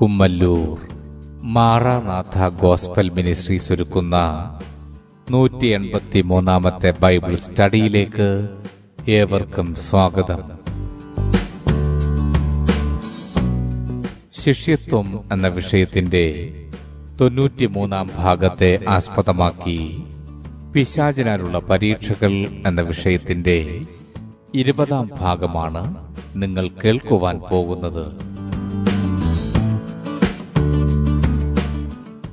Kummallur. Maranatha gospel ministries ഒരുക്കുന്ന നൂറ്റി എൺപത്തി മൂന്നാമത്തെ ബൈബിൾ സ്റ്റഡിയിലേക്ക് ഏവർക്കും സ്വാഗതം. ശിഷ്യത്വം എന്ന വിഷയത്തിന്റെ തൊണ്ണൂറ്റിമൂന്നാം ഭാഗത്തെ ആസ്പദമാക്കി പിശാചിനാലുള്ള പരീക്ഷകൾ എന്ന വിഷയത്തിന്റെ ഇരുപതാം ഭാഗമാണ് നിങ്ങൾ കേൾക്കുവാൻ പോകുന്നത്.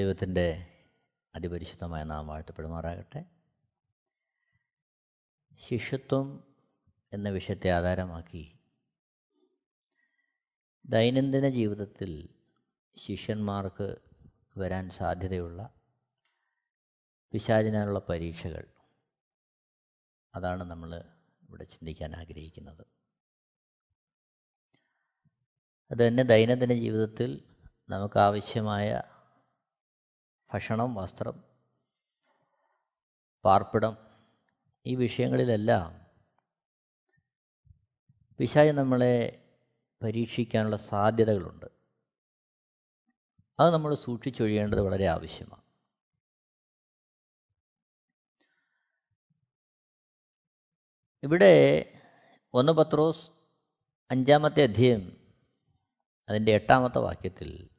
ദൈവത്തിന്റെ അതിപരിശുദ്ധമായ നാം വാഴ്ത്തപ്പെടുമാറാകട്ടെ. ശിഷ്യത്വം എന്ന വിഷയത്തെ ആധാരമാക്കി ദൈനംദിന ജീവിതത്തിൽ ശിഷ്യന്മാർക്ക് വരാൻ സാധ്യതയുള്ള പിശാചിനാനുള്ള പരീക്ഷകൾ. അതാണ് നമ്മൾ ഇവിടെ ചിന്തിക്കാൻ ആഗ്രഹിക്കുന്നത്. അത് തന്നെ ദൈനംദിന ജീവിതത്തിൽ നമുക്ക് ആവശ്യമായ ഭക്ഷണം വസ്ത്രം പാർപ്പിടം ഈ വിഷയങ്ങളിലെല്ലാം പിശായി നമ്മളെ പരീക്ഷിക്കാനുള്ള സാധ്യതകളുണ്ട്. അത് നമ്മൾ സൂക്ഷിച്ചൊഴിയേണ്ടത് വളരെ ആവശ്യമാണ്. ഇവിടെ ഒന്ന് പത്രോസ് അഞ്ചാമത്തെ അധ്യയം അതിന്റെ എട്ടാമത്തെ വാക്യത്തിൽ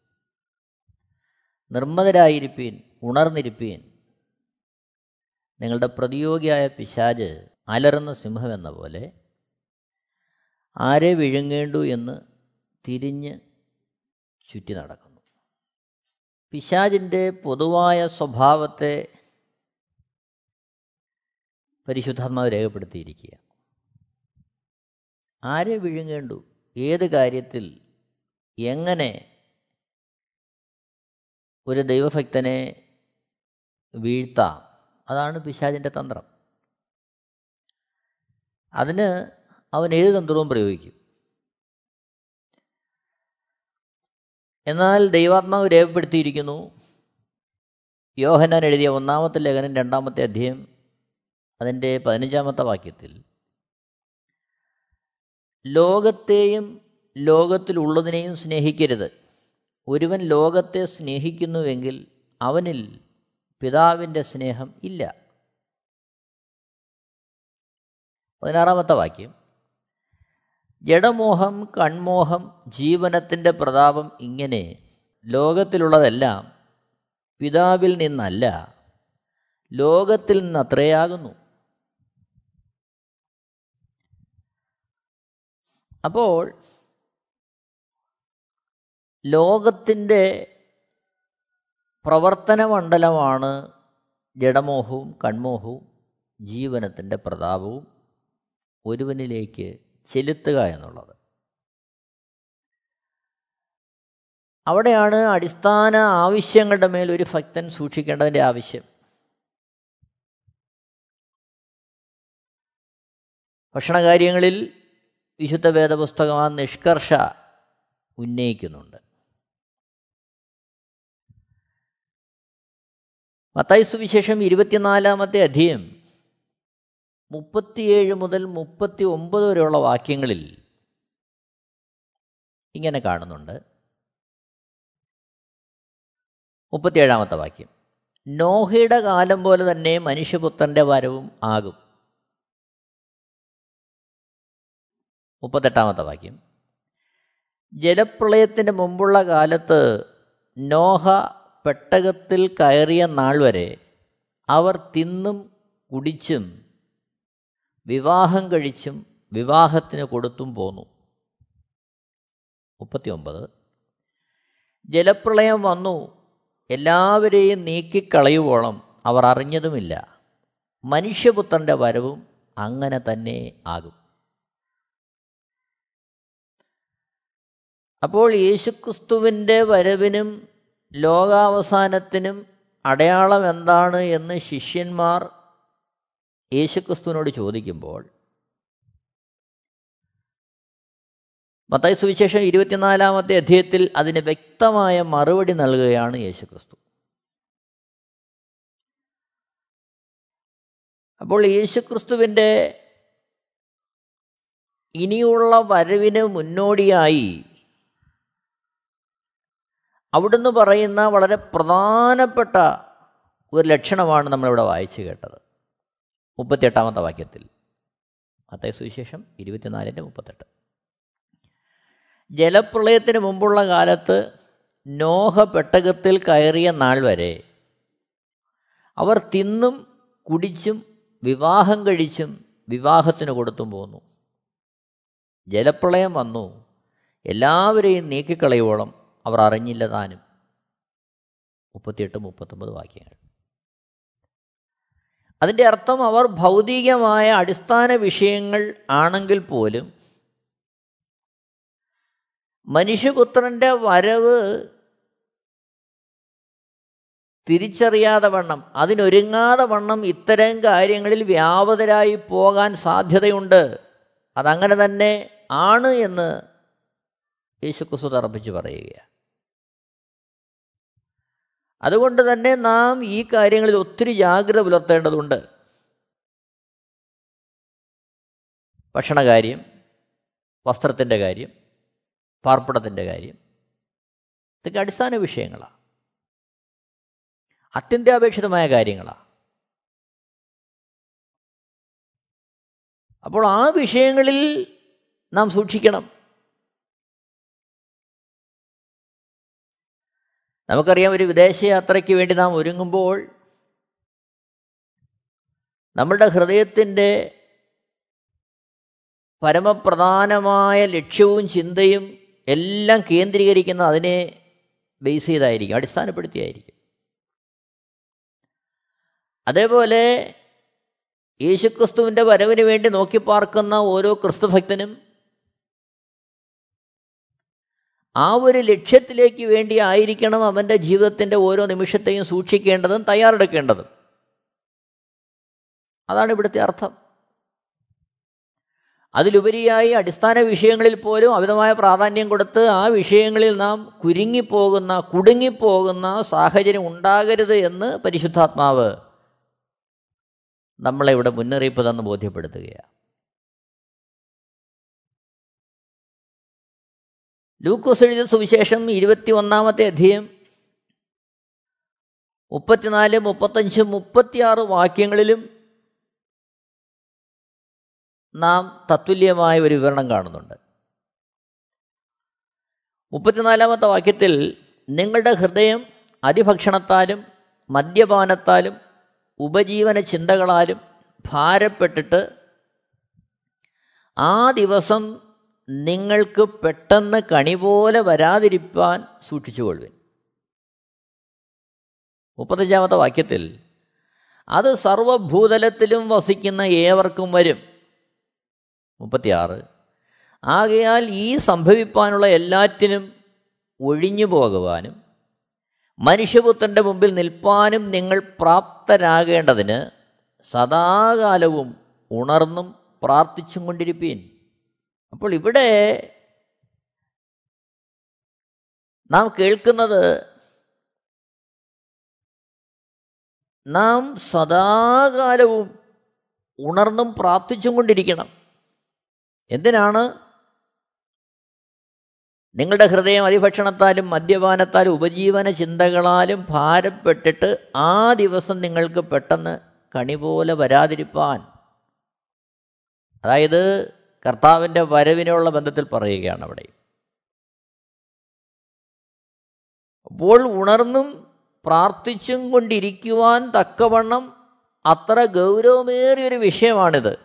നിർമ്മതരായിരിപ്പീൻ ഉണർന്നിരിപ്പീൻ. നിങ്ങളുടെ പ്രതിയോഗിയായ പിശാജ് അലറുന്ന സിംഹം എന്ന പോലെ ആരെ വിഴുങ്ങേണ്ടു എന്ന് തിരിഞ്ഞ് ചുറ്റി നടക്കുന്നു. പിശാജിന്റെ പൊതുവായ സ്വഭാവത്തെ പരിശുദ്ധാത്മാവ് രേഖപ്പെടുത്തിയിരിക്കുക. ആരെ വിഴുങ്ങേണ്ടു? ഏത് കാര്യത്തിൽ? എങ്ങനെ ഒരു ദൈവഭക്തനെ വീഴ്ത്താം. അതാണ് പിശാചിന്റെ തന്ത്രം. അതിന് അവൻ ഏത് തന്ത്രവും പ്രയോഗിക്കും. എന്നാൽ ദൈവാത്മാവ് രേഖപ്പെടുത്തിയിരിക്കുന്നു. യോഹനാൻ എഴുതിയ ഒന്നാമത്തെ ലേഖനം രണ്ടാമത്തെ അധ്യയം അതിന്റെ പതിനഞ്ചാമത്തെ വാക്യത്തിൽ ലോകത്തെയും ലോകത്തിലുള്ളതിനെയും സ്നേഹിക്കരുത്. ഒരുവൻ ലോകത്തെ സ്നേഹിക്കുന്നുവെങ്കിൽ അവനിൽ പിതാവിന്റെ സ്നേഹം ഇല്ല. പതിനാറാമത്തെ വാക്യം. ജഡമോഹം കൺമോഹം ജീവനത്തിന്റെ പ്രതാപം ഇങ്ങനെ ലോകത്തിലുള്ളതെല്ലാം പിതാവിൽ നിന്നല്ല ലോകത്തിൽ നിന്നത്രയാകുന്നു. അപ്പോൾ ലോകത്തിന്റെ പ്രവർത്തനമണ്ഡലമാണ് ജഡമോഹവും കൺമോഹവും ജീവനത്തിന്റെ പ്രതാപവും ഒരുവനിലേക്ക് ചെലുത്തുക എന്നുള്ളത്. അവിടെയാണ് അടിസ്ഥാന ആവശ്യങ്ങളുടെ മേൽ ഒരു ഭക്തൻ സൂക്ഷിക്കേണ്ടതിന്റെ ആവശ്യം. ഭക്ഷണകാര്യങ്ങളിൽ വിശുദ്ധ വേദപുസ്തകം നിഷ്കർഷ ഉന്നയിക്കുന്നുണ്ട്. മത്തായി സുവിശേഷം ഇരുപത്തിനാലാമത്തെ അധ്യയം മുപ്പത്തിയേഴ് മുതൽ മുപ്പത്തി ഒമ്പത് വരെയുള്ള വാക്യങ്ങളിൽ ഇങ്ങനെ കാണുന്നുണ്ട്. മുപ്പത്തിയേഴാമത്തെ വാക്യം. നോഹയുടെ കാലം പോലെ തന്നെ മനുഷ്യപുത്രന്റെ വരവും ആകും. മുപ്പത്തെട്ടാമത്തെ വാക്യം. ജലപ്രളയത്തിന്റെ മുമ്പുള്ള കാലത്ത് നോഹ പെട്ടകത്തിൽ കയറിയ നാൾ വരെ അവർ തിന്നും കുടിച്ചും വിവാഹം കഴിച്ചും വിവാഹത്തിന് കൊടുത്തും പോന്നു. മുപ്പത്തിയൊമ്പത്. ജലപ്രളയം വന്നു. എല്ലാവരെയും നീക്കിക്കളയുവോളം അവർ അറിഞ്ഞതുമില്ല. മനുഷ്യപുത്രന്റെ വരവും അങ്ങനെ തന്നെ ആകും. അപ്പോൾ യേശുക്രിസ്തുവിന്റെ വരവിനും ലോകാവസാനത്തിനും അടയാളം എന്താണ് എന്ന് ശിഷ്യന്മാർ യേശുക്രിസ്തുവിനോട് ചോദിക്കുമ്പോൾ മത്തായി സുവിശേഷം ഇരുപത്തിനാലാമത്തെ അധ്യായത്തിൽ അതിന് വ്യക്തമായ മറുപടി നൽകുകയാണ് യേശുക്രിസ്തു. അപ്പോൾ യേശുക്രിസ്തുവിന്റെ ഇനിയുള്ള വരവിന് മുന്നോടിയായി അവിടുന്ന് പറയുന്ന വളരെ പ്രധാനപ്പെട്ട ഒരു ലക്ഷണമാണ് നമ്മളിവിടെ വായിച്ചു കേട്ടത്. മുപ്പത്തിയെട്ടാമത്തെ വാക്യത്തിൽ. അത്തേ സുവിശേഷം ഇരുപത്തിനാലിന്റെ മുപ്പത്തെട്ട്. ജലപ്രളയത്തിന് മുമ്പുള്ള കാലത്ത് നോഹ പെട്ടകത്തിൽ കയറിയ നാൾ വരെ അവർ തിന്നും കുടിച്ചും വിവാഹം കഴിച്ചും വിവാഹത്തിന് കൊടുത്തും പോന്നു. ജലപ്രളയം വന്നു. എല്ലാവരെയും നീക്കിക്കളയോളം അവർ അറിഞ്ഞില്ല താനും. മുപ്പത്തിയെട്ട് മുപ്പത്തൊമ്പത് വാക്യങ്ങൾ. അതിന്റെ അർത്ഥം അവർ ഭൗതികമായ അടിസ്ഥാന വിഷയങ്ങൾ ആണെങ്കിൽ പോലും മനുഷ്യപുത്രന്റെ വരവ് തിരിച്ചറിയാതെ വണ്ണം അതിനൊരുങ്ങാതെ വണ്ണം ഇത്തരം കാര്യങ്ങളിൽ വ്യാപതരായി പോകാൻ സാധ്യതയുണ്ട്. അതങ്ങനെ തന്നെ ആണ് എന്ന് യേശുക്രിസ്തു തറപ്പിച്ച് പറയുകയാണ്. അതുകൊണ്ട് തന്നെ നാം ഈ കാര്യങ്ങളിൽ ഒത്തിരി ജാഗ്രത പുലർത്തേണ്ടതുണ്ട്. ഭക്ഷണകാര്യം വസ്ത്രത്തിന്റെ കാര്യം പാർപ്പിടത്തിന്റെ കാര്യം ഇതൊക്കെ അടിസ്ഥാന വിഷയങ്ങളാണ് അത്യന്താപേക്ഷിതമായ കാര്യങ്ങളാണ് അപ്പോൾ ആ വിഷയങ്ങളിൽ നാം സൂക്ഷിക്കണം. നമുക്കറിയാം ഒരു വിദേശയാത്രയ്ക്ക് വേണ്ടി നാം ഒരുങ്ങുമ്പോൾ നമ്മളുടെ ഹൃദയത്തിന്റെ പരമപ്രധാനമായ ലക്ഷ്യവും ചിന്തയും എല്ലാം കേന്ദ്രീകരിക്കുന്ന അതിനെ ബേസ് ചെയ്തായിരിക്കും അടിസ്ഥാനപ്പെടുത്തിയായിരിക്കും. അതേപോലെ യേശുക്രിസ്തുവിന്റെ വരവിന് വേണ്ടി നോക്കി പാർക്കുന്ന ഓരോ ക്രിസ്തുഭക്തനും ആ ഒരു ലക്ഷ്യത്തിലേക്ക് വേണ്ടി ആയിരിക്കണം അവന്റെ ജീവിതത്തിന്റെ ഓരോ നിമിഷത്തെയും സൂക്ഷിക്കേണ്ടതും തയ്യാറെടുക്കേണ്ടതും. അതാണ് ഇവിടുത്തെ അർത്ഥം. അതിലുപരിയായി അടിസ്ഥാന വിഷയങ്ങളിൽ പോലും അമിതമായ പ്രാധാന്യം കൊടുത്ത് ആ വിഷയങ്ങളിൽ നാം കുരുങ്ങിപ്പോകുന്ന കുടുങ്ങിപ്പോകുന്ന സാഹചര്യം ഉണ്ടാകരുത് എന്ന് പരിശുദ്ധാത്മാവ് നമ്മളെ ഇവിടെ മുന്നറിയിപ്പ് തന്ന് ബോധ്യപ്പെടുത്തുകയാണ്. ലൂക്കോസ് എഴുതിയ സുവിശേഷം ഇരുപത്തി ഒന്നാമത്തെ അധ്യയം മുപ്പത്തിനാല് മുപ്പത്തഞ്ച് മുപ്പത്തിയാറ് വാക്യങ്ങളിലും നാം തത്തുല്യമായ ഒരു വിവരണം കാണുന്നുണ്ട്. മുപ്പത്തിനാലാമത്തെ വാക്യത്തിൽ നിങ്ങളുടെ ഹൃദയം അതിഭക്ഷണത്താലും മദ്യപാനത്താലും ഉപജീവന ചിന്തകളാലും ഭാരപ്പെട്ടിട്ട് ആ ദിവസം നിങ്ങൾക്ക് പെട്ടെന്ന് കണി പോലെ വരാതിരിപ്പാൻ സൂക്ഷിച്ചുകൊള്ളുവിൻ. മുപ്പത്തഞ്ചാമത്തെ വാക്യത്തിൽ അത് സർവഭൂതലത്തിലും വസിക്കുന്ന ഏവർക്കും വരും. മുപ്പത്തിയാറ് ആകയാൽ ഈ സംഭവിപ്പാനുള്ള എല്ലാറ്റിനും ഒഴിഞ്ഞു പോകുവാനും മനുഷ്യപുത്രന്റെ മുമ്പിൽ നിൽപ്പാനും നിങ്ങൾ പ്രാപ്തരാകേണ്ടതിന് സദാകാലവും ഉണർന്നും പ്രാർത്ഥിച്ചും കൊണ്ടിരിപ്പീൻ. അപ്പോൾ ഇവിടെ നാം കേൾക്കുന്നത് നാം സദാകാലവും ഉണർന്നും പ്രാർത്ഥിച്ചും കൊണ്ടിരിക്കണം. എന്തിനാണ്? നിങ്ങളുടെ ഹൃദയം അതിഭക്ഷണത്താലും മദ്യപാനത്താലും ഉപജീവന ചിന്തകളാലും ഭാരപ്പെട്ടിട്ട് ആ ദിവസം നിങ്ങൾക്ക് പെട്ടെന്ന് കണി പോലെ വരാതിരിപ്പാൻ. അതായത് കർത്താവിന്റെ വരവിനുള്ള ബന്ധത്തിൽ പറയുകയാണ് അവിടെ. അപ്പോൾ ഉണർന്നും പ്രാർത്ഥിച്ചും കൊണ്ടിരിക്കുവാൻ തക്കവണ്ണം അത്ര ഗൗരവമേറിയൊരു വിഷയമാണിത്.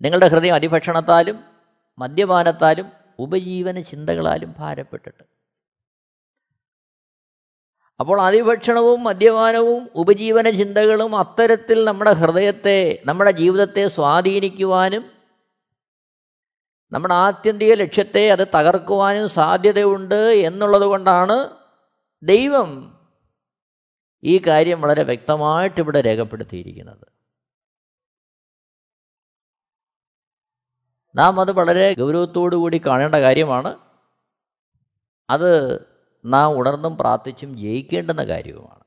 നിങ്ങളുടെ ഹൃദയം അതിഭക്ഷണത്താലും മദ്യപാനത്താലും ഉപജീവന ചിന്തകളാലും ഭാരപ്പെട്ടിട്ട്. അപ്പോൾ അതിഭക്ഷണവും മദ്യപാനവും ഉപജീവന ചിന്തകളും അത്തരത്തിൽ നമ്മുടെ ഹൃദയത്തെ നമ്മുടെ ജീവിതത്തെ സ്വാധീനിക്കുവാനും നമ്മുടെ ആത്യന്തിക ലക്ഷ്യത്തെ അത് തകർക്കുവാനും സാധ്യതയുണ്ട് എന്നുള്ളത് കൊണ്ടാണ് ദൈവം ഈ കാര്യം വളരെ വ്യക്തമായിട്ട് ഇവിടെ രേഖപ്പെടുത്തിയിരിക്കുന്നത്. നാം അത് വളരെ ഗൗരവത്തോടു കൂടി കാണേണ്ട കാര്യമാണ്. അത് നാം ഉണർന്നും പ്രാർത്ഥിച്ചും ജയിക്കേണ്ടുന്ന കാര്യവുമാണ്.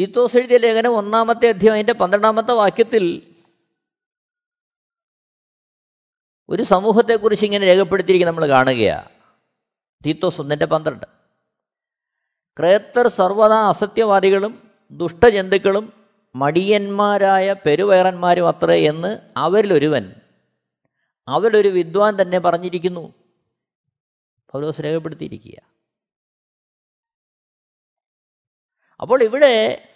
തിത്തോസ് എഴുതിയ ലേഖനം ഒന്നാമത്തെ അധ്യായം അതിന്റെ പന്ത്രണ്ടാമത്തെ വാക്യത്തിൽ ഒരു സമൂഹത്തെക്കുറിച്ച് ഇങ്ങനെ രേഖപ്പെടുത്തിയിരിക്കും നമ്മൾ കാണുകയാണ് തീത്തോസ് ഒന്നിന്റെ പന്ത്രണ്ട്. ക്രേത്തർ സർവദാ അസത്യവാദികളും ദുഷ്ടജന്തുക്കളും മടിയന്മാരായ പെരുവയറന്മാരും അത്രേ എന്ന് അവരിലൊരുവൻ അവരിലൊരു വിദ്വാൻ തന്നെ പറഞ്ഞിരിക്കുന്നു. പൗലോസ് രേഖപ്പെടുത്തിയിരിക്കുക. അപ്പോൾ ഇവിടെ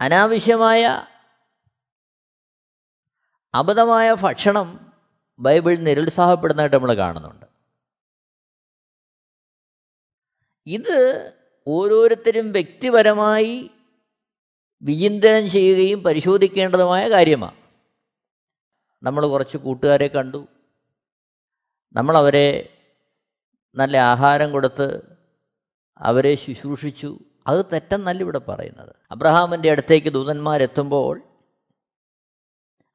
അനാവശ്യമായ അബദ്ധമായ ഭക്ഷണം ബൈബിൾ നിരുത്സാഹപ്പെടുന്നതായിട്ട് നമ്മൾ കാണുന്നുണ്ട്. ഇത് ഓരോരുത്തരും വ്യക്തിപരമായി വിചിന്തനം ചെയ്യുകയും പരിശോധിക്കേണ്ടതുമായ കാര്യമാണ്. നമ്മൾ കുറച്ച് കൂട്ടുകാരെ കണ്ടു. നമ്മളവരെ നല്ല ആഹാരം കൊടുത്ത് അവരെ ശുശ്രൂഷിച്ചു. അത് തെറ്റെന്നല്ല ഇവിടെ പറയുന്നത്. അബ്രഹാമിന്റെ അടുത്തേക്ക് ദൂതന്മാരെത്തുമ്പോൾ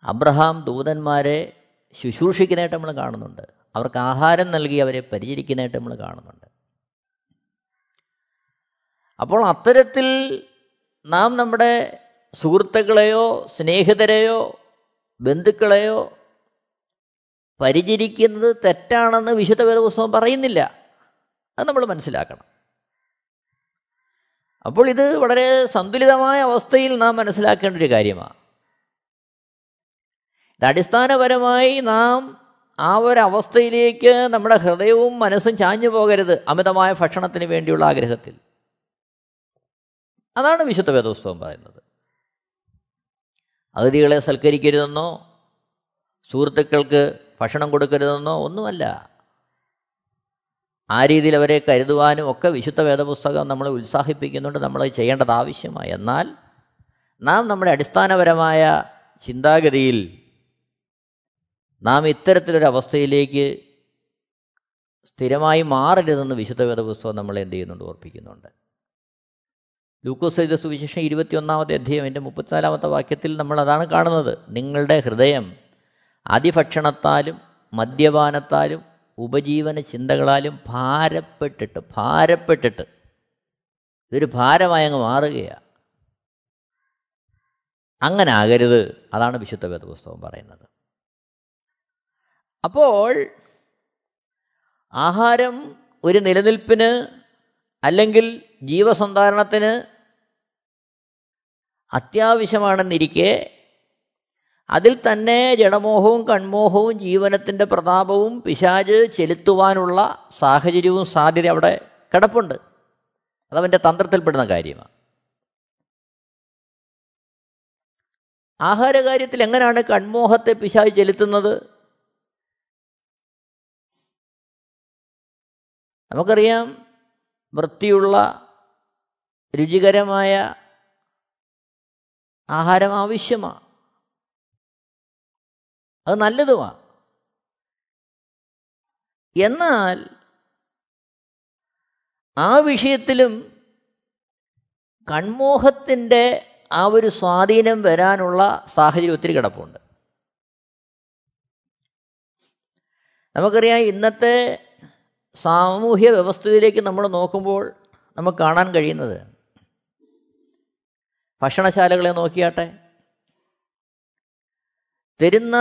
അബ്രഹാം ദൂതന്മാരെ ശുശ്രൂഷിക്കുന്നതായിട്ട് നമ്മൾ കാണുന്നുണ്ട്. അവർക്ക് ആഹാരം നൽകി അവരെ പരിചരിക്കുന്നതായിട്ട് നമ്മൾ കാണുന്നുണ്ട്. അപ്പോൾ അത്തരത്തിൽ നാം നമ്മുടെ സുഹൃത്തുക്കളെയോ സ്നേഹിതരെയോ ബന്ധുക്കളെയോ പരിചരിക്കുന്നത് തെറ്റാണെന്ന് വിശുദ്ധ വേദപുസ്തകം പറയുന്നില്ല. അത് നമ്മൾ മനസ്സിലാക്കണം. അപ്പോൾ ഇത് വളരെ സന്തുലിതമായ അവസ്ഥയിൽ നാം മനസ്സിലാക്കേണ്ട ഒരു കാര്യമാണ്. അടിസ്ഥാനപരമായി നാം ആ ഒരു അവസ്ഥയിലേക്ക് നമ്മുടെ ഹൃദയവും മനസ്സും ചാഞ്ഞു പോകരുത് അമിതമായ ഭക്ഷണത്തിന് വേണ്ടിയുള്ള ആഗ്രഹത്തിൽ. അതാണ് വിശുദ്ധ വേദപുസ്തകം പറയുന്നത്. അതിഥികളെ സൽക്കരിക്കരുതെന്നോ സുഹൃത്തുക്കൾക്ക് ഭക്ഷണം കൊടുക്കരുതെന്നോ ഒന്നുമല്ല. ആ രീതിയിൽ അവരെ കരുതുവാനും ഒക്കെ വിശുദ്ധ വേദപുസ്തകം നമ്മളെ ഉത്സാഹിപ്പിക്കുന്നുണ്ട് നമ്മൾ ചെയ്യേണ്ടത് ആവശ്യമായി. എന്നാൽ നാം നമ്മുടെ അടിസ്ഥാനപരമായ ചിന്താഗതിയിൽ നാം ഇത്തരത്തിലൊരവസ്ഥയിലേക്ക് സ്ഥിരമായി മാറരുതെന്ന് വിശുദ്ധ വേദപുസ്തകം നമ്മൾ എന്ത് ചെയ്യുന്നുണ്ട്? ഓർപ്പിക്കുന്നുണ്ട്. ലൂക്കോസ് എഴുത സുവിശേഷം ഇരുപത്തിയൊന്നാമത്തെ അധ്യയം എന്റെ മുപ്പത്തിനാലാമത്തെ വാക്യത്തിൽ നമ്മൾ അതാണ് കാണുന്നത്. നിങ്ങളുടെ ഹൃദയം അതിഭക്ഷണത്താലും മദ്യപാനത്താലും ഉപജീവന ചിന്തകളാലും ഭാരപ്പെട്ടിട്ട് ഭാരപ്പെട്ടിട്ട് ഇതൊരു ഭാരമായി അങ്ങ് മാറുകയാണ്. അങ്ങനെ ആകരുത് അതാണ് വിശുദ്ധ വേദപുസ്തകം പറയുന്നത്. അപ്പോൾ ആഹാരം ഒരു നിലനിൽപ്പിന് അല്ലെങ്കിൽ ജീവസന്ധാരണത്തിന് അത്യാവശ്യമാണെന്നിരിക്കെ അതിൽ തന്നെ ജഡമോഹവും കൺമോഹവും ജീവനത്തിന്റെ പ്രതാപവും പിശാജ് ചെലുത്തുവാനുള്ള സാഹചര്യവും സാധ്യത അവിടെ കിടപ്പുണ്ട്. അതവന്റെ തന്ത്രത്തിൽപ്പെടുന്ന കാര്യമാണ്. ആഹാരകാര്യത്തിൽ എങ്ങനെയാണ് കൺമോഹത്തെ പിശാജ് ചെലുത്തുന്നത്? നമുക്കറിയാം വൃത്തിയുള്ള രുചികരമായ ആഹാരം ആവശ്യമാണ് അത് നല്ലതുമാണ് എന്നാൽ ആ വിഷയത്തിലും കൺമോഹത്തിന്റെ ആ ഒരു സ്വാധീനം വരാനുള്ള സാഹചര്യം ഒത്തിരി കിടപ്പുണ്ട്. നമുക്കറിയാം ഇന്നത്തെ സാമൂഹ്യ വ്യവസ്ഥയിലേക്ക് നമ്മൾ നോക്കുമ്പോൾ നമുക്ക് കാണാൻ കഴിയുന്നത് ഭക്ഷണശാലകളെ നോക്കിയാട്ടെ. തരുന്ന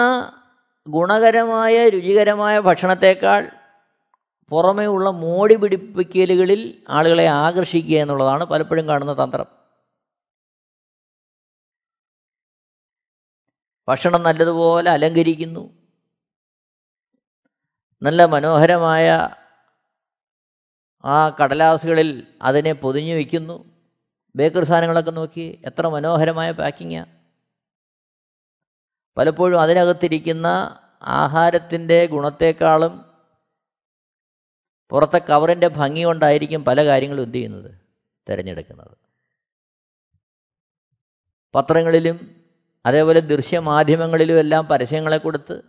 ഗുണകരമായ രുചികരമായ ഭക്ഷണത്തേക്കാൾ പുറമേ ഉള്ള മോടി പിടിപ്പിക്കലുകളിൽ ആളുകളെ ആകർഷിക്കുക എന്നുള്ളതാണ് പലപ്പോഴും കാണുന്ന തന്ത്രം. ഭക്ഷണം നല്ലതുപോലെ അലങ്കരിക്കുന്നു. നല്ല മനോഹരമായ ആ കടലാസുകളിൽ അതിനെ പൊതിഞ്ഞു വയ്ക്കുന്നു ബേക്കറി സാധനങ്ങളൊക്കെ നോക്കി. എത്ര മനോഹരമായ പാക്കിങ്ങാണ് പലപ്പോഴും അതിനകത്തിരിക്കുന്ന ആഹാരത്തിന്റെ ഗുണത്തെക്കാളും പുറത്തെ കവറിന്റെ ഭംഗി കൊണ്ടായിരിക്കും പല കാര്യങ്ങളും എന്ത് ചെയ്യുന്നത്? തിരഞ്ഞെടുക്കുന്നത്. പത്രങ്ങളിലും അതേപോലെ ദൃശ്യമാധ്യമങ്ങളിലും എല്ലാം പരസ്യങ്ങളെ കൊടുത്ത്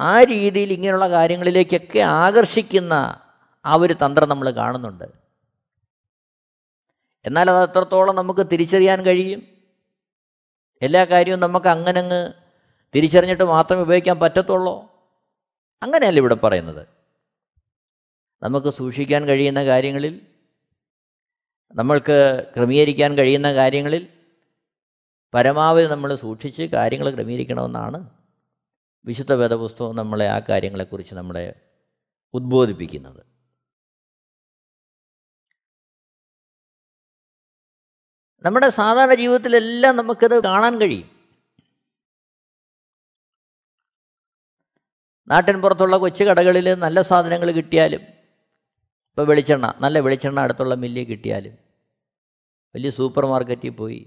ആ രീതിയിൽ ഇങ്ങനെയുള്ള കാര്യങ്ങളിലേക്കൊക്കെ ആകർഷിക്കുന്ന ആ ഒരു തന്ത്രം നമ്മൾ കാണുന്നുണ്ട്. എന്നാൽ അത് അത്രത്തോളം നമുക്ക് തിരിച്ചറിയാൻ കഴിയും. എല്ലാ കാര്യവും നമുക്ക് അങ്ങനെ അങ്ങ് തിരിച്ചറിഞ്ഞിട്ട് മാത്രമേ ഉപയോഗിക്കാൻ പറ്റത്തുള്ളൂ. അങ്ങനെയല്ല ഇവിടെ പറയുന്നത്. നമുക്ക് സൂക്ഷിക്കാൻ കഴിയുന്ന കാര്യങ്ങളിൽ നമ്മൾക്ക് ക്രമീകരിക്കാൻ കഴിയുന്ന കാര്യങ്ങളിൽ പരമാവധി നമ്മൾ സൂക്ഷിച്ച് കാര്യങ്ങൾ ക്രമീകരിക്കണമെന്നാണ് വിശുദ്ധ വേദപുസ്തകം നമ്മളെ ആ കാര്യങ്ങളെക്കുറിച്ച് നമ്മളെ ഉദ്ബോധിപ്പിക്കുന്നത്. നമ്മുടെ സാധാരണ ജീവിതത്തിലെല്ലാം നമുക്കത് കാണാൻ കഴിയും. നാട്ടിൻ പുറത്തുള്ള കൊച്ചു കടകളിൽ നല്ല സാധനങ്ങൾ കിട്ടിയാലും ഇപ്പോൾ വെളിച്ചെണ്ണ നല്ല വെളിച്ചെണ്ണ അടുത്തുള്ള മില്ലിൽ കിട്ടിയാലും വലിയ സൂപ്പർ മാർക്കറ്റിൽ പോയി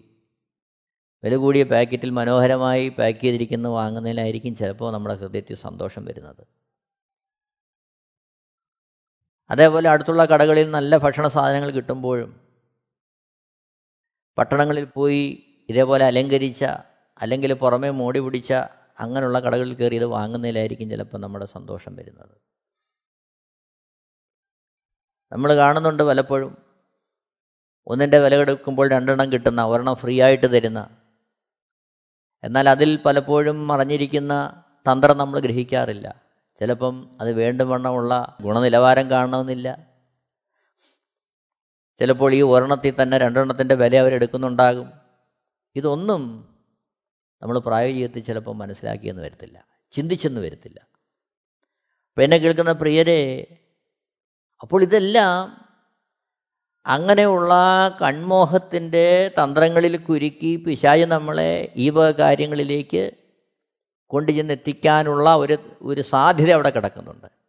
വില കൂടിയ പാക്കറ്റിൽ മനോഹരമായി പാക്ക് ചെയ്തിരിക്കുന്ന വാങ്ങുന്നതിലായിരിക്കും ചിലപ്പോൾ നമ്മുടെ ഹൃദയത്തിൽ സന്തോഷം വരുന്നത്. അതേപോലെ അടുത്തുള്ള കടകളിൽ നല്ല ഭക്ഷണ സാധനങ്ങൾ കിട്ടുമ്പോഴും പട്ടണങ്ങളിൽ പോയി ഇതേപോലെ അലങ്കരിച്ച അല്ലെങ്കിൽ പുറമേ മോടി പിടിച്ച അങ്ങനെയുള്ള കടകളിൽ കയറി ഇത് വാങ്ങുന്നതിലായിരിക്കും ചിലപ്പോൾ നമ്മുടെ സന്തോഷം വരുന്നത്. നമ്മൾ കാണുന്നുണ്ട് പലപ്പോഴും. ഒന്നിന്റെ വില എടുക്കുമ്പോൾ രണ്ടെണ്ണം കിട്ടുന്ന ഒരെണ്ണം ഫ്രീ ആയിട്ട് തരുന്ന. എന്നാൽ അതിൽ പലപ്പോഴും മറഞ്ഞിരിക്കുന്ന തന്ത്രം നമ്മൾ ഗ്രഹിക്കാറില്ല. ചിലപ്പം അത് വേണ്ടുവണ്ണമുള്ള ഗുണനിലവാരം കാണണമെന്നില്ല. ചിലപ്പോൾ ഈ ഒരെണ്ണത്തിൽ തന്നെ രണ്ടെണ്ണത്തിന്റെ വില അവരെടുക്കുന്നുണ്ടാകും ഇതൊന്നും നമ്മൾ പ്രായോഗികത്തിൽ ചിലപ്പോൾ മനസ്സിലാക്കിയെന്ന് വരത്തില്ല. ചിന്തിച്ചെന്ന് വരത്തില്ല. അപ്പം എന്നെ കേൾക്കുന്ന പ്രിയരെ അപ്പോൾ ഇതെല്ലാം അങ്ങനെയുള്ള കൺമോഹത്തിന്റെ തന്ത്രങ്ങളിൽ കുരുക്കി പിശാച് നമ്മളെ ഈ വക കാര്യങ്ങളിലേക്ക് കൊണ്ടുചെന്നെത്തിക്കാനുള്ള ഒരു ഒരു സാധ്യത അവിടെ കിടക്കുന്നുണ്ട്.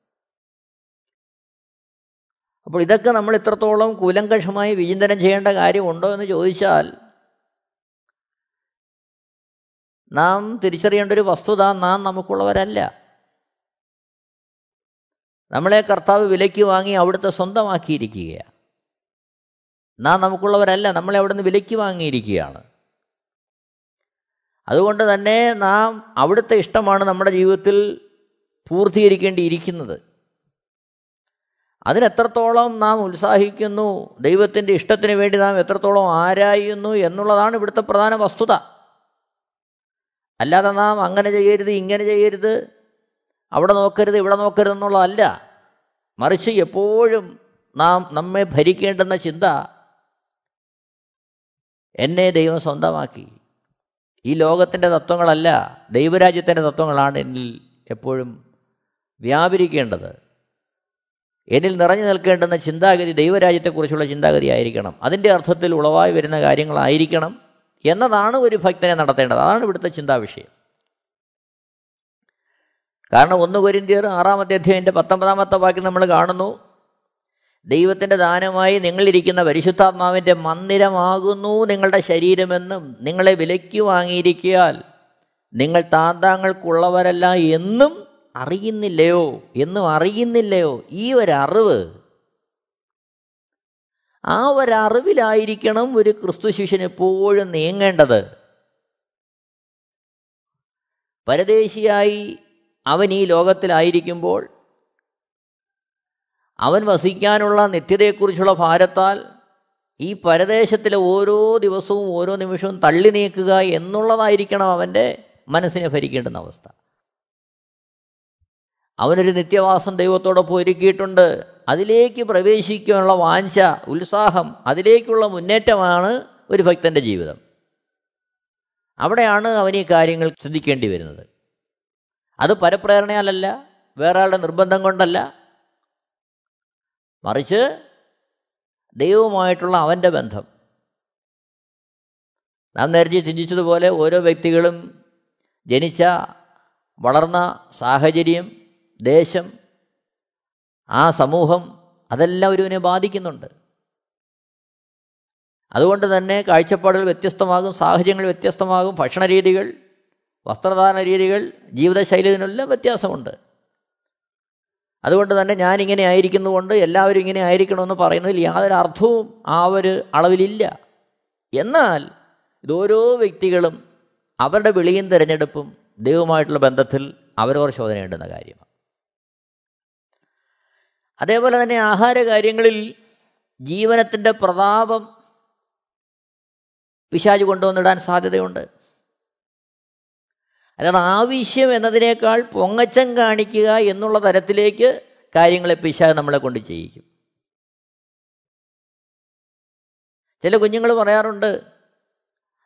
അപ്പോൾ ഇതൊക്കെ നമ്മൾ ഇത്രത്തോളം കൂലങ്കഷമായി വിചിന്തനം ചെയ്യേണ്ട കാര്യമുണ്ടോ എന്ന് ചോദിച്ചാൽ നാം തിരിച്ചറിയേണ്ട ഒരു വസ്തുത നാം നമുക്കുള്ളവരല്ല. നമ്മളെ കർത്താവ് വിലയ്ക്ക് വാങ്ങി അവിടുത്തെ സ്വന്തമാക്കിയിരിക്കുകയാണ്. നാം നമുക്കുള്ളവരല്ല നമ്മളെ അവിടുന്ന് വിലയ്ക്ക് വാങ്ങിയിരിക്കുകയാണ്. അതുകൊണ്ട് തന്നെ നാം അവിടുത്തെ ഇഷ്ടമാണ് നമ്മുടെ ജീവിതത്തിൽ പൂർത്തീകരിക്കേണ്ടിയിരിക്കുന്നത്. അതിനെത്രത്തോളം നാം ഉത്സാഹിക്കുന്നു ദൈവത്തിന്റെ ഇഷ്ടത്തിന് വേണ്ടി നാം എത്രത്തോളം ആരായുന്നു എന്നുള്ളതാണ് ഇവിടുത്തെ പ്രധാന വസ്തുത. അല്ലാതെ നാം അങ്ങനെ ചെയ്യരുത് ഇങ്ങനെ ചെയ്യരുത് അവിടെ നോക്കരുത് ഇവിടെ നോക്കരുത് എന്നുള്ളതല്ല. മറിച്ച് എപ്പോഴും നാം നമ്മെ ഭരിക്കേണ്ടെന്ന ചിന്ത എന്നെ ദൈവം സ്വന്തമാക്കി. ഈ ലോകത്തിന്റെ തത്വങ്ങളല്ല ദൈവരാജ്യത്തിന്റെ തത്വങ്ങളാണ് എന്നിൽ എപ്പോഴും വ്യാപരിക്കേണ്ടത്. എന്നിൽ നിറഞ്ഞു നിൽക്കേണ്ടുന്ന ചിന്താഗതി ദൈവരാജ്യത്തെക്കുറിച്ചുള്ള ചിന്താഗതി ആയിരിക്കണം. അതിന്റെ അർത്ഥത്തിൽ ഉളവായി വരുന്ന കാര്യങ്ങളായിരിക്കണം എന്നതാണ് ഒരു ഭക്തനെ നടത്തേണ്ടത്. അതാണ് ഇവിടുത്തെ ചിന്താവിഷയം. കാരണം ഒന്ന് കൊരിന്തിയർ ആറാമത്തെ അധ്യായന്റെ പത്തൊമ്പതാമത്തെ വാക്യം നമ്മൾ കാണുന്നു. ദൈവത്തിന്റെ ദാനമായി നിങ്ങളിരിക്കുന്ന പരിശുദ്ധാത്മാവിന്റെ മന്ദിരമാകുന്നു നിങ്ങളുടെ ശരീരമെന്നും നിങ്ങളെ വിലയ്ക്ക് വാങ്ങിയിരിക്കിയാൽ നിങ്ങൾ താന്താങ്ങൾക്കുള്ളവരല്ല എന്നും അറിയുന്നില്ലയോ എന്നും അറിയുന്നില്ലയോ? ഈ ഒരറിവ്. ആ ഒരറിവിലായിരിക്കണം ഒരു ക്രിസ്തു ശിഷ്യൻ എപ്പോഴും നീങ്ങേണ്ടത്. പരദേശിയായി അവൻ ഈ ലോകത്തിലായിരിക്കുമ്പോൾ അവൻ വസിക്കാനുള്ള നിത്യതയെക്കുറിച്ചുള്ള ഭാരത്താൽ ഈ പരദേശത്തിലെ ഓരോ ദിവസവും ഓരോ നിമിഷവും തള്ളി നീക്കുക എന്നുള്ളതായിരിക്കണം അവന്റെ മനസ്സിനെ ഭരിക്കേണ്ടുന്ന അവസ്ഥ. അവനൊരു നിത്യവാസം ദൈവത്തോടൊപ്പം ഒരുക്കിയിട്ടുണ്ട് അതിലേക്ക് പ്രവേശിക്കാനുള്ള വാഞ്ച ഉത്സാഹം അതിലേക്കുള്ള മുന്നേറ്റമാണ് ഒരു ഭക്തന്റെ ജീവിതം. അവിടെയാണ് അവൻ ഈ കാര്യങ്ങൾ ശ്രദ്ധിക്കേണ്ടി വരുന്നത്. അത് പരപ്രേരണയാലല്ല വേറെ ആളുടെ നിർബന്ധം കൊണ്ടല്ല. മറിച്ച് ദൈവവുമായിട്ടുള്ള അവന്റെ ബന്ധം. നാം നേരത്തെ ചിന്തിച്ചതുപോലെ ഓരോ വ്യക്തികളും ജനിച്ച വളർന്ന സാഹചര്യം ദേശം ആ സമൂഹം അതെല്ലാം ഒരുവിനെ ബാധിക്കുന്നുണ്ട്. അതുകൊണ്ട് തന്നെ കാഴ്ചപ്പാടുകൾ വ്യത്യസ്തമാകും സാഹചര്യങ്ങൾ വ്യത്യസ്തമാകും ഭക്ഷണ രീതികൾ വസ്ത്രധാരണ രീതികൾ ജീവിതശൈലിതിനെല്ലാം വ്യത്യാസമുണ്ട്. അതുകൊണ്ട് തന്നെ ഞാനിങ്ങനെ ആയിരിക്കുന്നതുകൊണ്ട് എല്ലാവരും ഇങ്ങനെ ആയിരിക്കണമെന്ന് പറയുന്നതിൽ യാതൊരു അർത്ഥവും ആ ഒരു അളവിലില്ല. എന്നാൽ ഇതോരോ വ്യക്തികളും അവരുടെ വിളിയും തിരഞ്ഞെടുപ്പും ദൈവമായിട്ടുള്ള ബന്ധത്തിൽ അവരവർ ശോധനയേണ്ടുന്ന കാര്യമാണ്. അതേപോലെ തന്നെ ആഹാര കാര്യങ്ങളിൽ ജീവനത്തിന്റെ പ്രതാപം പിശാജ് കൊണ്ടുവന്നിടാൻ സാധ്യതയുണ്ട്. അതായത് ആവശ്യം എന്നതിനേക്കാൾ പൊങ്ങച്ചം കാണിക്കുക എന്നുള്ള തരത്തിലേക്ക് കാര്യങ്ങളെ പിശാജ് നമ്മളെ കൊണ്ട് ചെയ്യിക്കും. ചില കുഞ്ഞുങ്ങൾ പറയാറുണ്ട്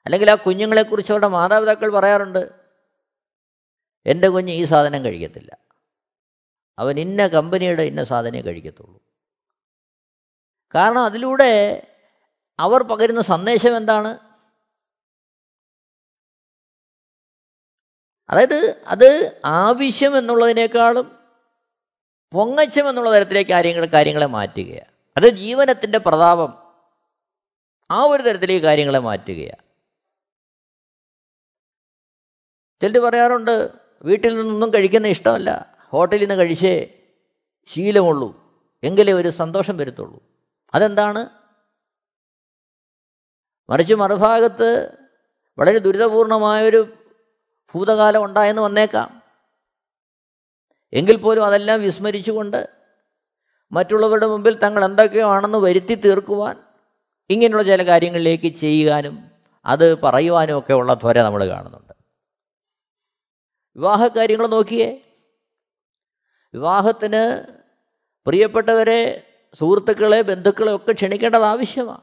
അല്ലെങ്കിൽ ആ കുഞ്ഞുങ്ങളെക്കുറിച്ച് അവരുടെ മാതാപിതാക്കൾ പറയാറുണ്ട് എന്റെ കുഞ്ഞ് ഈ സാധനം കഴിക്കത്തില്ല. അവൻ ഇന്ന കമ്പനിയുടെ ഇന്ന സാധനമേ കഴിക്കത്തുള്ളൂ. കാരണം അതിലൂടെ അവർ പകരുന്ന സന്ദേശം എന്താണ്? അതായത് അത് ആവശ്യം എന്നുള്ളതിനേക്കാളും പൊങ്ങച്ചം എന്നുള്ള തരത്തിലേക്ക് കാര്യങ്ങൾ കാര്യങ്ങളെ മാറ്റുകയാണ്. അത് ജീവനത്തിന്റെ പ്രതാപം ആ ഒരു തരത്തിലേക്ക് കാര്യങ്ങളെ മാറ്റുകയാണ്. ചിലർ പറയാറുണ്ട് വീട്ടിൽ നിന്നൊന്നും കഴിക്കുന്ന ഇഷ്ടമല്ല. ഹോട്ടലിൽ നിന്ന് കഴിച്ചേ ശീലമുള്ളൂ. എങ്കിലേ ഒരു സന്തോഷം വരുത്തുള്ളൂ. അതെന്താണ്? മറിച്ച് മറുഭാഗത്ത് വളരെ ദുരിതപൂർണമായൊരു ഭൂതകാലം ഉണ്ടായെന്ന് വന്നേക്കാം. എങ്കിൽ പോലും അതെല്ലാം വിസ്മരിച്ചുകൊണ്ട് മറ്റുള്ളവരുടെ മുമ്പിൽ തങ്ങൾ എന്തൊക്കെയോ ആണെന്ന് വരുത്തി തീർക്കുവാൻ ഇങ്ങനെയുള്ള ചില കാര്യങ്ങളിലേക്ക് ചെയ്യുവാനും അത് പറയുവാനും ഒക്കെ ഉള്ള ത്വര നമ്മൾ കാണുന്നുണ്ട്. വിവാഹ കാര്യങ്ങൾ നോക്കിയേ. വിവാഹത്തിന് പ്രിയപ്പെട്ടവരെ സുഹൃത്തുക്കളെ ബന്ധുക്കളെ ഒക്കെ ക്ഷണിക്കേണ്ടത് ആവശ്യമാണ്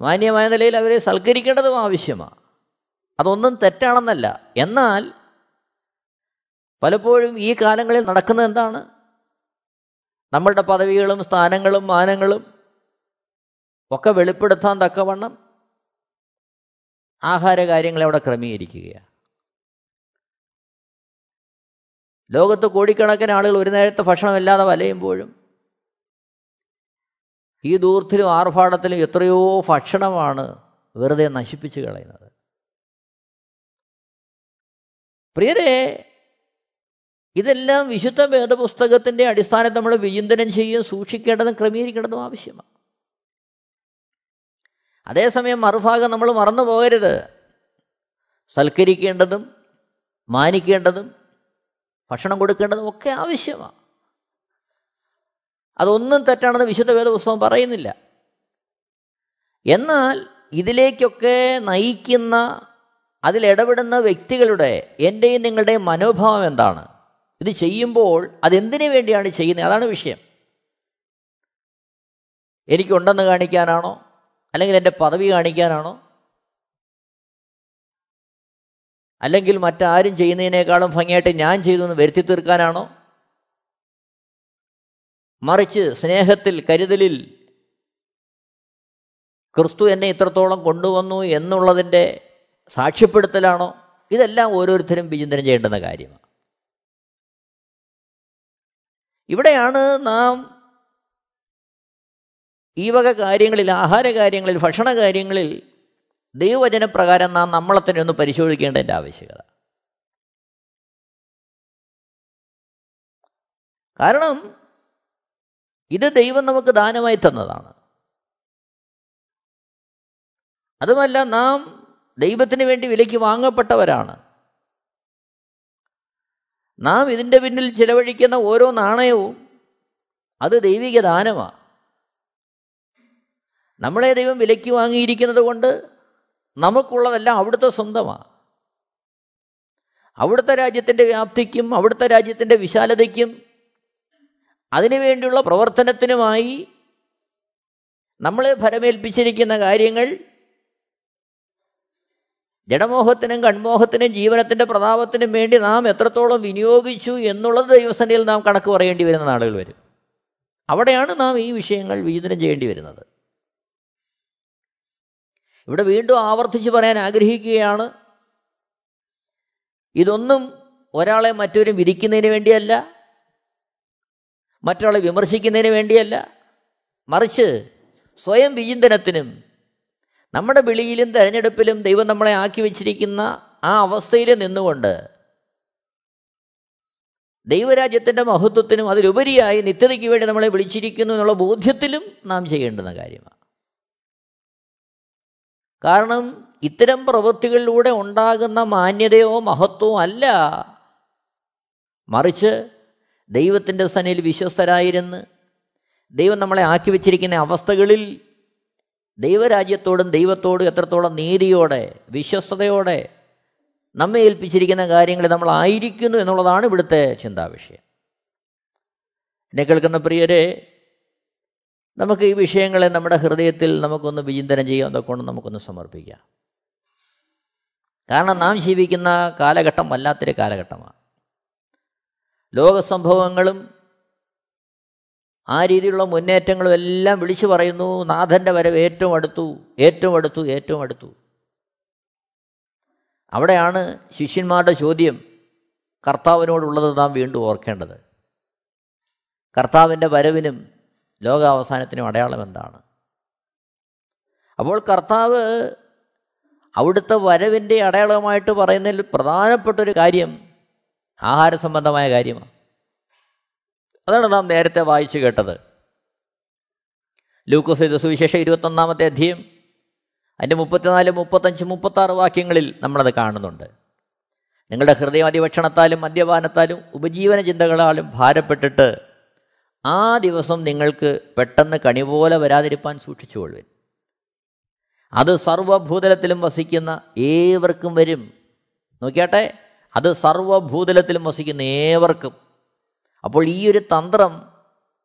മാന്യമായ നിലയിൽ അവരെ സൽക്കരിക്കേണ്ടതും ആവശ്യമാണ് അതൊന്നും തെറ്റാണെന്നല്ല. എന്നാൽ പലപ്പോഴും ഈ കാലങ്ങളിൽ നടക്കുന്നത് എന്താണ്? നമ്മളുടെ പദവികളും സ്ഥാനങ്ങളും മാനങ്ങളും ഒക്കെ വെളിപ്പെടുത്താൻ തക്കവണ്ണം ആഹാര കാര്യങ്ങളെ അവിടെ ക്രമീകരിക്കുകയാണ്. ലോകത്ത് കോടിക്കണക്കിന് ആളുകൾ ഒരു നേരത്തെ ഭക്ഷണമില്ലാതെ വലയുമ്പോഴും ഈ ദൂർത്തിലും ആർഭാടത്തിലും എത്രയോ ഭക്ഷണമാണ് വെറുതെ നശിപ്പിച്ച് കളയുന്നത്. പ്രിയരെ ഇതെല്ലാം വിശുദ്ധ വേദപുസ്തകത്തിന്റെ അടിസ്ഥാനത്തിൽ നമ്മൾ വിചിന്തനം ചെയ്യും സൂക്ഷിക്കേണ്ടതും ക്രമീകരിക്കേണ്ടതും ആവശ്യമാണ്. അതേസമയം മറുഭാഗം നമ്മൾ മറന്നു പോകരുത് സൽക്കരിക്കേണ്ടതും മാനിക്കേണ്ടതും ഭക്ഷണം കൊടുക്കേണ്ടതും ഒക്കെ ആവശ്യമാണ്. അതൊന്നും തെറ്റാണെന്ന് വിശുദ്ധ വേദപുസ്തകം പറയുന്നില്ല. എന്നാൽ ഇതിലേക്കൊക്കെ നയിക്കുന്ന അതിലിടപെടുന്ന വ്യക്തികളുടെ എന്റെയും നിങ്ങളുടെയും മനോഭാവം എന്താണ്? ഇത് ചെയ്യുമ്പോൾ അതെന്തിനു വേണ്ടിയാണ് ചെയ്യുന്നത്? അതാണ് വിഷയം. എനിക്കുണ്ടെന്ന് കാണിക്കാനാണോ? അല്ലെങ്കിൽ എന്റെ പദവി കാണിക്കാനാണോ? അല്ലെങ്കിൽ മറ്റാരും ചെയ്യുന്നതിനേക്കാളും ഭംഗിയായിട്ട് ഞാൻ ചെയ്തു എന്ന് വരുത്തി തീർക്കാനാണോ? മറിച്ച് സ്നേഹത്തിൽ കരുതലിൽ ക്രിസ്തു എന്നെ ഇത്രത്തോളം കൊണ്ടുവന്നു എന്നുള്ളതിന്റെ സാക്ഷ്യപ്പെടുത്തലാണോ? ഇതെല്ലാം ഓരോരുത്തരും വിചിന്തനം ചെയ്യേണ്ടുന്ന കാര്യമാണ്. ഇവിടെയാണ് നാം ഈ വക കാര്യങ്ങളിൽ ആഹാര കാര്യങ്ങളിൽ ഭക്ഷണ കാര്യങ്ങളിൽ ദൈവവചനപ്രകാരം നാം നമ്മളെ തന്നെ ഒന്ന് പരിശോധിക്കേണ്ടതിന്റെ ആവശ്യകത. കാരണം ഇത് ദൈവം നമുക്ക് ദാനമായി തന്നതാണ്. അതുമല്ല നാം ദൈവത്തിന് വേണ്ടി വിലയ്ക്ക് വാങ്ങപ്പെട്ടവരാണ്. നാം ഇതിന്റെ പിന്നിൽ ചിലവഴിക്കുന്ന ഓരോ നാണയവും അത് ദൈവിക ദാനമാണ് നമ്മളെ ദൈവം വിലയ്ക്ക് വാങ്ങിയിരിക്കുന്നത് കൊണ്ട് നമുക്കുള്ളതെല്ലാം അവിടുത്തെ സ്വന്തമാണ് അവിടുത്തെ രാജ്യത്തിന്റെ വ്യാപ്തിക്കും അവിടുത്തെ രാജ്യത്തിന്റെ വിശാലതയ്ക്കും അതിനുവേണ്ടിയുള്ള പ്രവർത്തനത്തിനുമായി നമ്മളെ ഫലമേൽപ്പിച്ചിരിക്കുന്ന കാര്യങ്ങൾ ജഡമോഹത്തിനും കൺമോഹത്തിനും ജീവനത്തിന്റെ പ്രതാപത്തിനും വേണ്ടി നാം എത്രത്തോളം വിനിയോഗിച്ചു എന്നുള്ളത് ദൈവസനയിൽ നാം കണക്ക് പറയേണ്ടി വരുന്ന നാളുകൾ വരും. അവിടെയാണ് നാം ഈ വിഷയങ്ങൾ വിചിന്തനം ചെയ്യേണ്ടി വരുന്നത്. ഇവിടെ വീണ്ടും ആവർത്തിച്ച് പറയാൻ ആഗ്രഹിക്കുകയാണ്. ഇതൊന്നും ഒരാളെ മറ്റൊരു വിരിക്കുന്നതിന് വേണ്ടിയല്ല. മറ്റൊരാളെ വിമർശിക്കുന്നതിന് വേണ്ടിയല്ല. മറിച്ച് സ്വയം വിചിന്തനത്തിനും നമ്മുടെ വിളിയിലും തെരഞ്ഞെടുപ്പിലും ദൈവം നമ്മളെ ആക്കി വച്ചിരിക്കുന്ന ആ അവസ്ഥയിൽ നിന്നുകൊണ്ട് ദൈവരാജ്യത്തിന്റെ മഹത്വത്തിനും അതിലുപരിയായി നിത്യതയ്ക്ക് വേണ്ടി നമ്മളെ വിളിച്ചിരിക്കുന്നു എന്നുള്ള ബോധ്യത്തിലും നാം ചെയ്യേണ്ടുന്ന കാര്യമാണ്. കാരണം ഇത്തരം പ്രവൃത്തികളിലൂടെ ഉണ്ടാകുന്ന മാന്യതയോ മഹത്വമോ അല്ല. മറിച്ച് ദൈവത്തിന്റെ സനയിൽ വിശ്വസ്തരായിരുന്ന് ദൈവം നമ്മളെ ആക്കി വച്ചിരിക്കുന്ന അവസ്ഥകളിൽ ദൈവരാജ്യത്തോടും ദൈവത്തോടും എത്രത്തോളം നീതിയോടെ വിശ്വസ്തയോടെ നമ്മെ ഏൽപ്പിച്ചിരിക്കുന്ന കാര്യങ്ങളിൽ നമ്മൾ ആയിരിക്കുന്നു എന്നുള്ളതാണ് ഇവിടുത്തെ ചിന്താവിഷയം. എന്നെ കേൾക്കുന്ന പ്രിയരെ നമുക്ക് ഈ വിഷയങ്ങളെ നമ്മുടെ ഹൃദയത്തിൽ നമുക്കൊന്ന് വിചിന്തനം ചെയ്യാം ചെയ്യാൻ കൊണ്ട് നമുക്കൊന്ന് സമർപ്പിക്കാം. കാരണം നാം ജീവിക്കുന്ന കാലഘട്ടം വല്ലാത്തൊരു കാലഘട്ടമാണ്. ലോകസംഭവങ്ങളും ആ രീതിയിലുള്ള മുന്നേറ്റങ്ങളും എല്ലാം വിളിച്ചു പറയുന്നു. നാഥന്റെ വരവ് ഏറ്റവും അടുത്തു ഏറ്റവും അടുത്തു ഏറ്റവും അടുത്തു. അവിടെയാണ് ശിഷ്യന്മാരുടെ ചോദ്യം കർത്താവിനോടുള്ളത് നാം വീണ്ടും ഓർക്കേണ്ടത്. കർത്താവിന്റെ വരവിനും ലോകാവസാനത്തിനും അടയാളം എന്താണ്? അപ്പോൾ കർത്താവ് അവിടുത്തെ വരവിന്റെ അടയാളമായിട്ട് പറയുന്നതിൽ പ്രധാനപ്പെട്ടൊരു കാര്യം ആഹാര സംബന്ധമായ കാര്യമാണ്. അതാണ് നാം നേരത്തെ വായിച്ചു കേട്ടത്. ലൂക്കോസ് ഇത് സുവിശേഷം ഇരുപത്തൊന്നാമത്തെ അധ്യയം അതിന്റെ മുപ്പത്തിനാല് മുപ്പത്തഞ്ച് മുപ്പത്താറ് വാക്യങ്ങളിൽ നമ്മളത് കാണുന്നുണ്ട്. നിങ്ങളുടെ ഹൃദയം അതിഭക്ഷണത്താലും മദ്യപാനത്താലും ഉപജീവന ചിന്തകളാലും ഭാരപ്പെട്ടിട്ട് ആ ദിവസം നിങ്ങൾക്ക് പെട്ടെന്ന് കണി പോലെ വരാതിരിപ്പാൻ സൂക്ഷിച്ചുകൊള്ളുവിൻ. അത് സർവഭൂതലത്തിലും വസിക്കുന്ന ഏവർക്കും വരും. നോക്കിയാട്ടെ അത് സർവഭൂതലത്തിലും വസിക്കുന്ന ഏവർക്കും. അപ്പോൾ ഈ ഒരു തന്ത്രം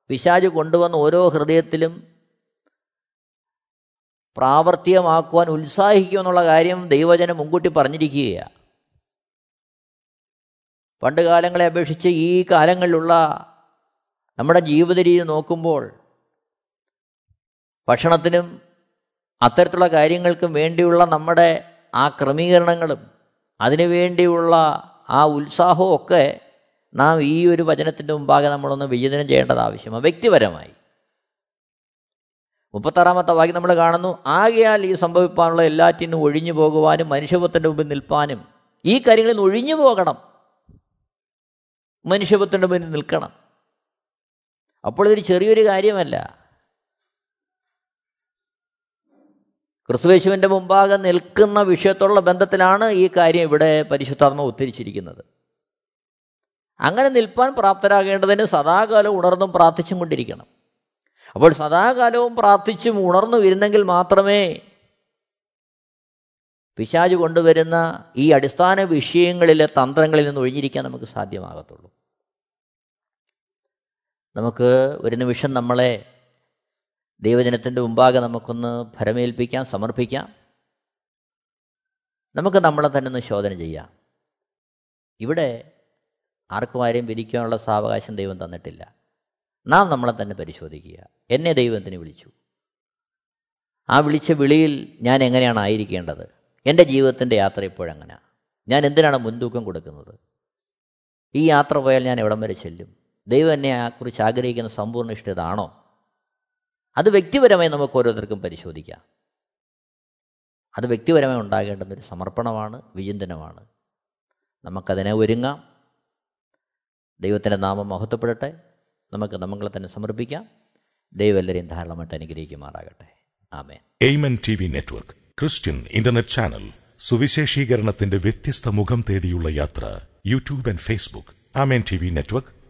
പിശാജ് കൊണ്ടുവന്ന ഓരോ ഹൃദയത്തിലും പ്രാവർത്തികമാക്കുവാൻ ഉത്സാഹിക്കുമെന്നുള്ള കാര്യം ദൈവജനം മുൻകൂട്ടി പറഞ്ഞിരിക്കുകയാണ് പണ്ട് കാലങ്ങളെ അപേക്ഷിച്ച് ഈ കാലങ്ങളിലുള്ള നമ്മുടെ ജീവിത രീതി നോക്കുമ്പോൾ ഭക്ഷണത്തിനും അത്തരത്തിലുള്ള കാര്യങ്ങൾക്കും വേണ്ടിയുള്ള നമ്മുടെ ആ ക്രമീകരണങ്ങളും അതിനുവേണ്ടിയുള്ള ആ ഉത്സാഹവും ഒക്കെ നാം ഈ ഒരു വചനത്തിന്റെ മുമ്പാകെ നമ്മളൊന്ന് വിചിന്തനം ചെയ്യേണ്ടത് ആവശ്യമാണ്. വ്യക്തിപരമായി. മുപ്പത്താറാമത്തെ വാക്യം നമ്മൾ കാണുന്നു ആകയാൽ ഈ സംഭവിപ്പാനുള്ള എല്ലാറ്റിനും ഒഴിഞ്ഞു പോകുവാനും മനുഷ്യപത്തിന്റെ മുമ്പിൽ നിൽപ്പാനും ഈ കാര്യങ്ങളിൽ നിന്ന് ഒഴിഞ്ഞു പോകണം. മനുഷ്യപത്തിന്റെ മുമ്പിൽ നിൽക്കണം. അപ്പോൾ ഇതൊരു ചെറിയൊരു കാര്യമല്ല. ക്രിസ്തുവേശുവിന്റെ മുമ്പാകെ നിൽക്കുന്ന വിഷയത്തോടുള്ള ബന്ധത്തിലാണ് ഈ കാര്യം ഇവിടെ പരിശുദ്ധാത്മ ഉദ്ധരിച്ചിരിക്കുന്നത്. അങ്ങനെ നിൽപ്പാൻ പ്രാപ്തരാകേണ്ടതിന് സദാകാലം ഉണർന്നും പ്രാർത്ഥിച്ചും കൊണ്ടിരിക്കണം. അപ്പോൾ സദാകാലവും പ്രാർത്ഥിച്ചും ഉണർന്നു വരുന്നെങ്കിൽ മാത്രമേ പിശാജ് കൊണ്ടുവരുന്ന ഈ അടിസ്ഥാന വിഷയങ്ങളിലെ തന്ത്രങ്ങളിൽ നിന്ന് ഒഴിഞ്ഞിരിക്കാൻ നമുക്ക് സാധ്യമാകത്തുള്ളൂ. നമുക്ക് ഒരു നിമിഷം നമ്മളെ ദൈവജനത്തിന്റെ മുമ്പാകെ നമുക്കൊന്ന് ഭരമേൽപ്പിക്കാം സമർപ്പിക്കാം. നമുക്ക് നമ്മളെ തന്നെ ഒന്ന് ശോധന ചെയ്യാം. ഇവിടെ ആർക്കും ആരെയും വിധിക്കാനുള്ള സാവകാശം ദൈവം തന്നിട്ടില്ല. നാം നമ്മളെ തന്നെ പരിശോധിക്കുക. എന്നെ ദൈവത്തിന് വിളിച്ചു? ആ വിളിച്ച വിളിയിൽ ഞാൻ എങ്ങനെയാണ് ആയിരിക്കേണ്ടത്? എന്റെ ജീവിതത്തിന്റെ യാത്ര ഇപ്പോഴെങ്ങനെയാണ് ഞാൻ എന്തിനാണ് മുൻതൂക്കം കൊടുക്കുന്നത്? ഈ യാത്ര പോയാൽ ഞാൻ എവിടം വരെ ചെല്ലും? ദൈവം എന്നെ കുറിച്ച് ആഗ്രഹിക്കുന്ന സമ്പൂർണ ഇഷ്ടതാണോ? അത് വ്യക്തിപരമായി നമുക്ക് ഓരോരുത്തർക്കും പരിശോധിക്കാം. അത് വ്യക്തിപരമായി ഉണ്ടാകേണ്ടുന്ന ഒരു സമർപ്പണമാണ് വിചിന്തനമാണ്. നമുക്കതിനെ ഒരുങ്ങാം. ദൈവത്തിന്റെ നാമം മഹത്വപ്പെടട്ടെ. നമുക്ക് നമ്മളെ തന്നെ സമർപ്പിക്കാം. ദൈവം എല്ലാവരെയും ധാരാളമായിട്ട് അനുഗ്രഹിക്കുമാറാകട്ടെ. ആമേ amen T V network Christian internet channel സുവിശേഷീകരണത്തിന്റെ വ്യത്യസ്ത മുഖം തേടിയുള്ള യാത്ര YouTube and Facebook. Amen T V network.